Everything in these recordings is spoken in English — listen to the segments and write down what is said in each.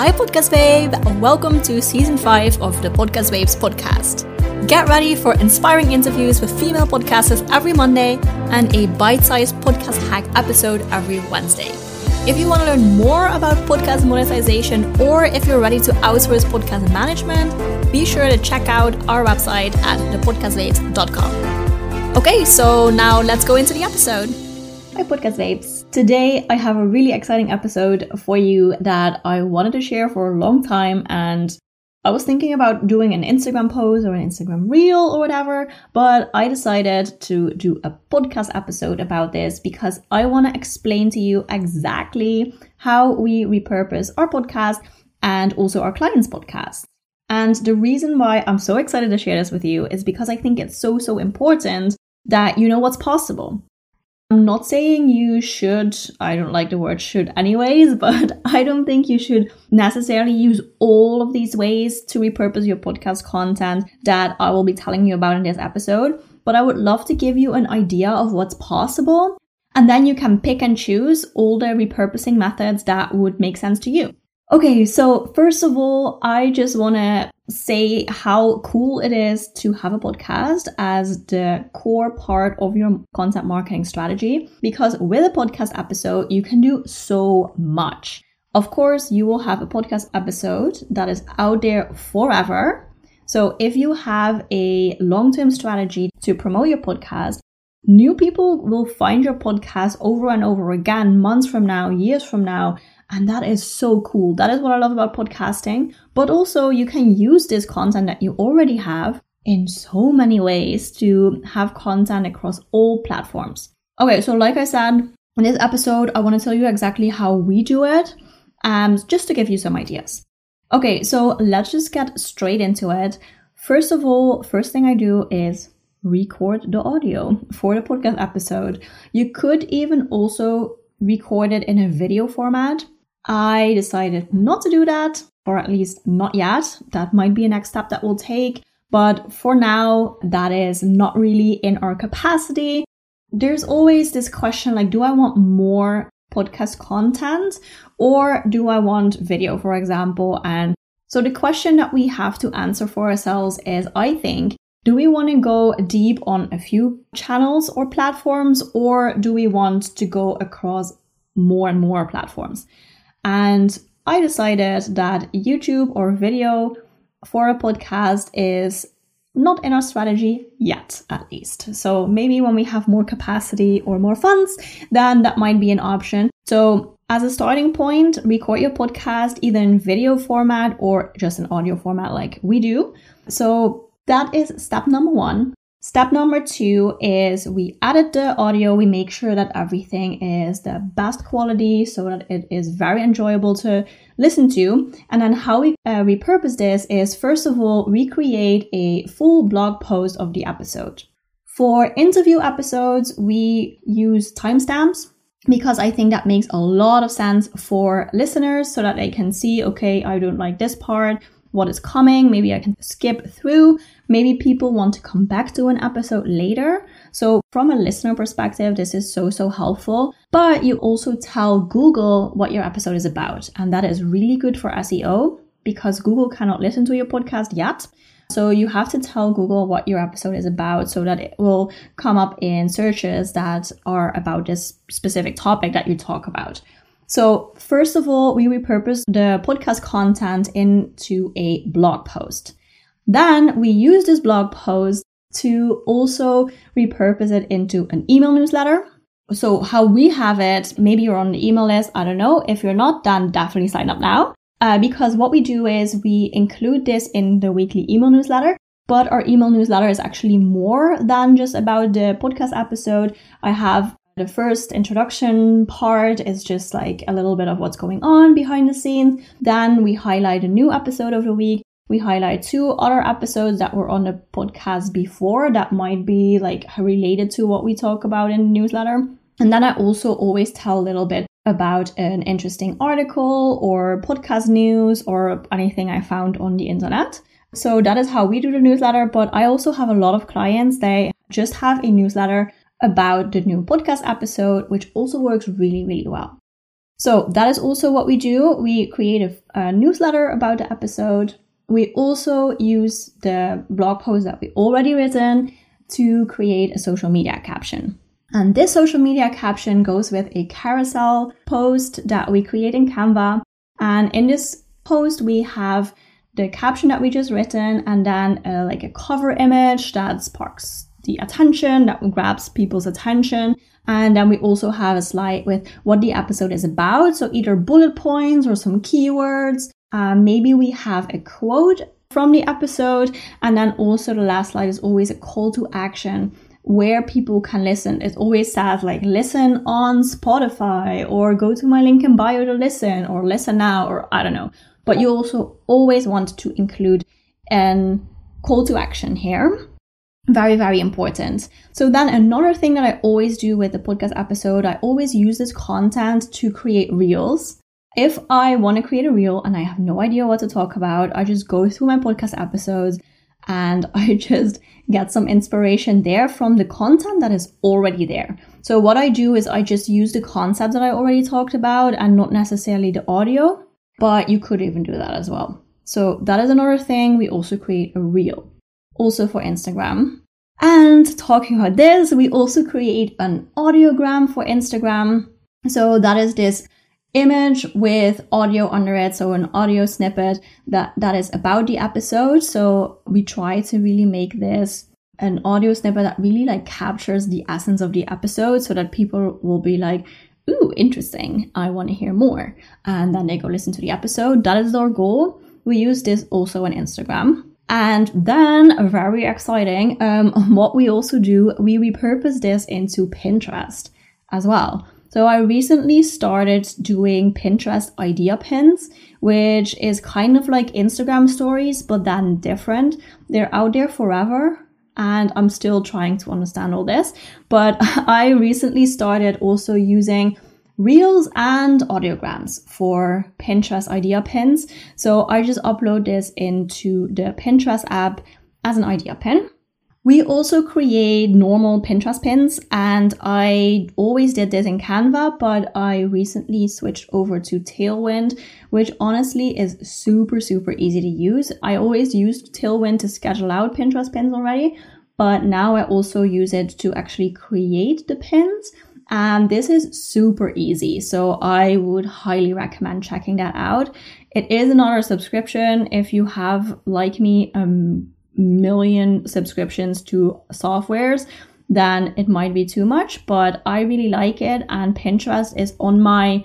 Hi, Podcast Babe! And welcome to season 5 of the Podcast Babes podcast. Get ready for inspiring interviews with female podcasters every Monday and a bite sized podcast hack episode every Wednesday. If you want to learn more about podcast monetization or if you're ready to outsource podcast management, be sure to check out our website at thepodcastbabes.com. Okay, so now let's go into the episode. Hi, Podcast Babes. Today I have a really exciting episode for you that I wanted to share for a long time and I was thinking about doing an Instagram post or an Instagram reel or whatever, but I decided to do a podcast episode about this because I want to explain to you exactly how we repurpose our podcast and also our clients' podcasts. And the reason why I'm so excited to share this with you is because I think it's so, so important that you know what's possible. I'm not saying you should, I don't like the word should anyways, but I don't think you should necessarily use all of these ways to repurpose your podcast content that I will be telling you about in this episode. But I would love to give you an idea of what's possible. And then you can pick and choose all the repurposing methods that would make sense to you. Okay, so first of all, I just want to say how cool it is to have a podcast as the core part of your content marketing strategy because with a podcast episode, you can do so much. Of course, you will have a podcast episode that is out there forever. So if you have a long term strategy to promote your podcast, new people will find your podcast over and over again, months from now, years from now, and that is so cool. That is what I love about podcasting. But also, you can use this content that you already have in so many ways to have content across all platforms. Okay, so like I said, in this episode, I want to tell you exactly how we do it, um, just to give you some ideas. Okay, so let's just get straight into it. First of all, first thing I do is record the audio for the podcast episode. You could even also record it in a video format. I decided not to do that, or at least not yet. That might be a next step that we'll take. But for now, that is not really in our capacity. There's always this question like, do I want more podcast content or do I want video, for example? And so the question that we have to answer for ourselves is, I think, do we want to go deep on a few channels or platforms or do we want to go across more and more platforms? And I decided that YouTube or video for a podcast is not in our strategy yet, at least. So maybe when we have more capacity or more funds, then that might be an option. So as a starting point, record your podcast either in video format or just an audio format like we do. So that is step number one. Step number two is we edit the audio. We make sure that everything is the best quality so that it is very enjoyable to listen to. And then how we uh, repurpose this is first of all, recreate a full blog post of the episode. For interview episodes, we use timestamps because I think that makes a lot of sense for listeners so that they can see, okay, I don't like this part what is coming. Maybe I can skip through. Maybe people want to come back to an episode later. So from a listener perspective, this is so, so helpful. But you also tell Google what your episode is about. And that is really good for SEO because Google cannot listen to your podcast yet. So you have to tell Google what your episode is about so that it will come up in searches that are about this specific topic that you talk about. So first of all, we repurpose the podcast content into a blog post. Then we use this blog post to also repurpose it into an email newsletter. So how we have it, maybe you're on the email list. I don't know. If you're not, then definitely sign up now. Uh, because what we do is we include this in the weekly email newsletter. But our email newsletter is actually more than just about the podcast episode. I have the first introduction part is just like a little bit of what's going on behind the scenes. Then we highlight a new episode of the week. We highlight two other episodes that were on the podcast before that might be like related to what we talk about in the newsletter. And then I also always tell a little bit about an interesting article or podcast news or anything I found on the internet. So that is how we do the newsletter. But I also have a lot of clients, they just have a newsletter about the new podcast episode, which also works really, really well. So that is also what we do. We create a, a newsletter about the episode. We also use the blog post that we already written to create a social media caption. And this social media caption goes with a carousel post that we create in Canva. And in this post, we have the caption that we just written and then uh, like a cover image that sparks the attention, that grabs people's attention. And then we also have a slide with what the episode is about. So either bullet points or some keywords. Uh, maybe we have a quote from the episode. And then also the last slide is always a call to action where people can listen. It always says like listen on Spotify or go to my link in bio to listen or listen now or I don't know. But you also always want to include an call to action here. Very, very important. So then another thing that I always do with the podcast episode, I always use this content to create reels. If I want to create a reel and I have no idea what to talk about, I just go through my podcast episodes and I just get some inspiration there from the content that is already there. So what I do is I just use the concept that I already talked about and not necessarily the audio, but you could even do that as well. So that is another thing. We also create a reel also for Instagram. And talking about this, we also create an audiogram for Instagram. So that is this image with audio under it. So an audio snippet that, that is about the episode. So we try to really make this an audio snippet that really like captures the essence of the episode so that people will be like, ooh, interesting. I want to hear more. And then they go listen to the episode. That is our goal. We use this also on Instagram. And then, very exciting, um, what we also do, we repurpose this into Pinterest as well. So I recently started doing Pinterest idea pins, which is kind of like Instagram stories, but then different. They're out there forever. And I'm still trying to understand all this. But I recently started also using reels and audiograms for Pinterest idea pins. So I just upload this into the Pinterest app as an idea pin. We also create normal Pinterest pins and I always did this in Canva, but I recently switched over to Tailwind, which honestly is super, super easy to use. I always used Tailwind to schedule out Pinterest pins already, but now I also use it to actually create the pins. And this is super easy. So I would highly recommend checking that out. It is another subscription. If you have, like me, a million subscriptions to softwares, then it might be too much, but I really like it. And Pinterest is on my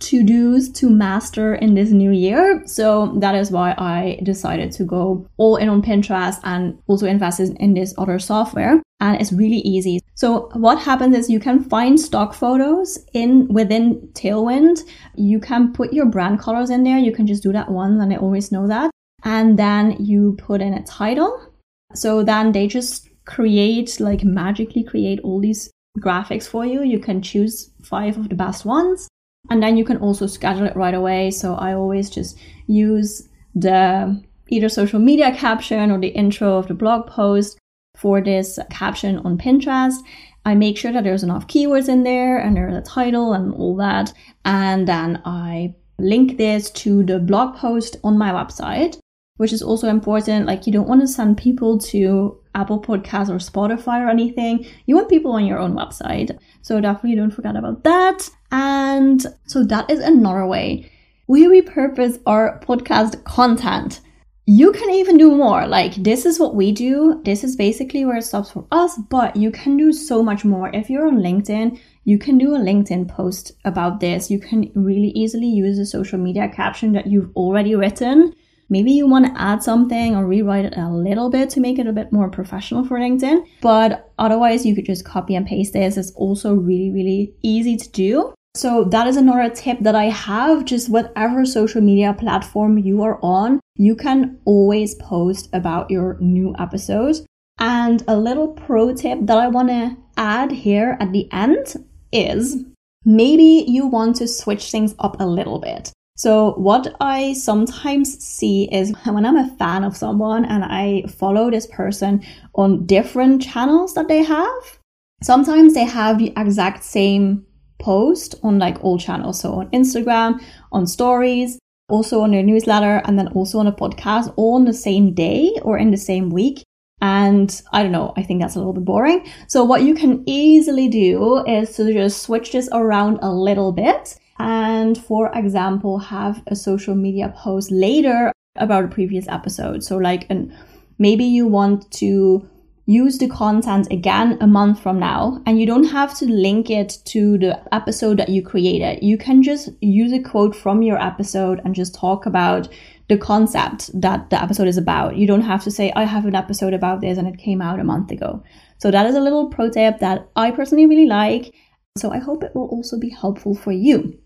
to dos to master in this new year. So that is why I decided to go all in on Pinterest and also invest in this other software. And it's really easy. So what happens is you can find stock photos in within Tailwind. You can put your brand colors in there. You can just do that once and I always know that. And then you put in a title. So then they just create, like magically create all these graphics for you. You can choose five of the best ones and then you can also schedule it right away. So I always just use the either social media caption or the intro of the blog post for this caption on Pinterest. I make sure that there's enough keywords in there and there's a title and all that. And then I link this to the blog post on my website, which is also important. Like you don't want to send people to Apple Podcasts or Spotify or anything. You want people on your own website. So definitely don't forget about that. And so that is another way. We repurpose our podcast content. You can even do more. Like, this is what we do. This is basically where it stops for us, but you can do so much more. If you're on LinkedIn, you can do a LinkedIn post about this. You can really easily use a social media caption that you've already written Maybe you want to add something or rewrite it a little bit to make it a bit more professional for LinkedIn. But otherwise, you could just copy and paste this. It's also really, really easy to do. So that is another tip that I have. Just whatever social media platform you are on, you can always post about your new episodes. And a little pro tip that I want to add here at the end is maybe you want to switch things up a little bit. So, what I sometimes see is when I'm a fan of someone and I follow this person on different channels that they have, sometimes they have the exact same post on like all channels. So on Instagram, on stories, also on your newsletter, and then also on a podcast all on the same day or in the same week. And I don't know, I think that's a little bit boring. So what you can easily do is to just switch this around a little bit. And for example, have a social media post later about a previous episode. So like, an, maybe you want to use the content again a month from now and you don't have to link it to the episode that you created. You can just use a quote from your episode and just talk about the concept that the episode is about. You don't have to say, I have an episode about this and it came out a month ago. So that is a little pro tip that I personally really like. So I hope it will also be helpful for you.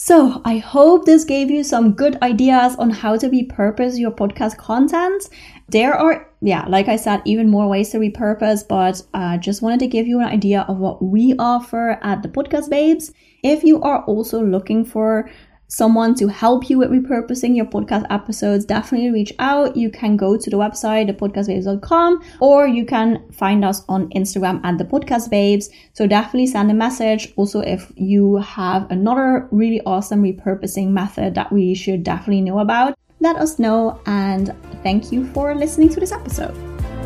So I hope this gave you some good ideas on how to repurpose your podcast content. There are, yeah, like I said, even more ways to repurpose, but I uh, just wanted to give you an idea of what we offer at the Podcast Babes. If you are also looking for someone to help you with repurposing your podcast episodes, definitely reach out. You can go to the website, thepodcastbabes.com, or you can find us on Instagram at the podcast. So definitely send a message. Also, if you have another really awesome repurposing method that we should definitely know about, let us know. And thank you for listening to this episode.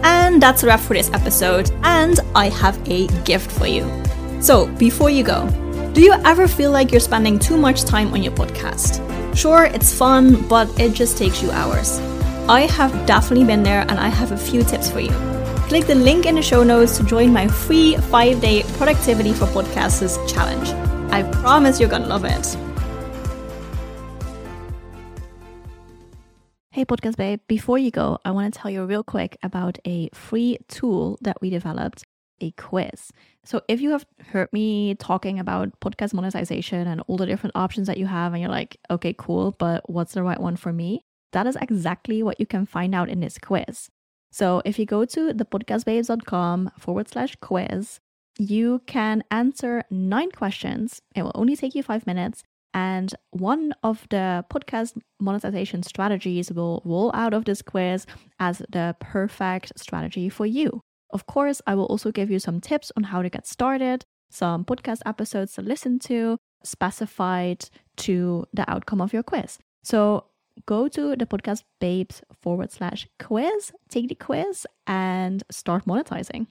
And that's a wrap for this episode. And I have a gift for you. So before you go, do you ever feel like you're spending too much time on your podcast? Sure, it's fun, but it just takes you hours. I have definitely been there and I have a few tips for you. Click the link in the show notes to join my free five day productivity for podcasters challenge. I promise you're gonna love it. Hey, Podcast Babe, before you go, I want to tell you real quick about a free tool that we developed a quiz. So if you have heard me talking about podcast monetization and all the different options that you have, and you're like, okay, cool, but what's the right one for me? That is exactly what you can find out in this quiz. So if you go to thepodcastbabes.com forward slash quiz, you can answer nine questions. It will only take you five minutes. And one of the podcast monetization strategies will roll out of this quiz as the perfect strategy for you. Of course, I will also give you some tips on how to get started, some podcast episodes to listen to, specified to the outcome of your quiz. So go to the podcast babes forward slash quiz, take the quiz, and start monetizing.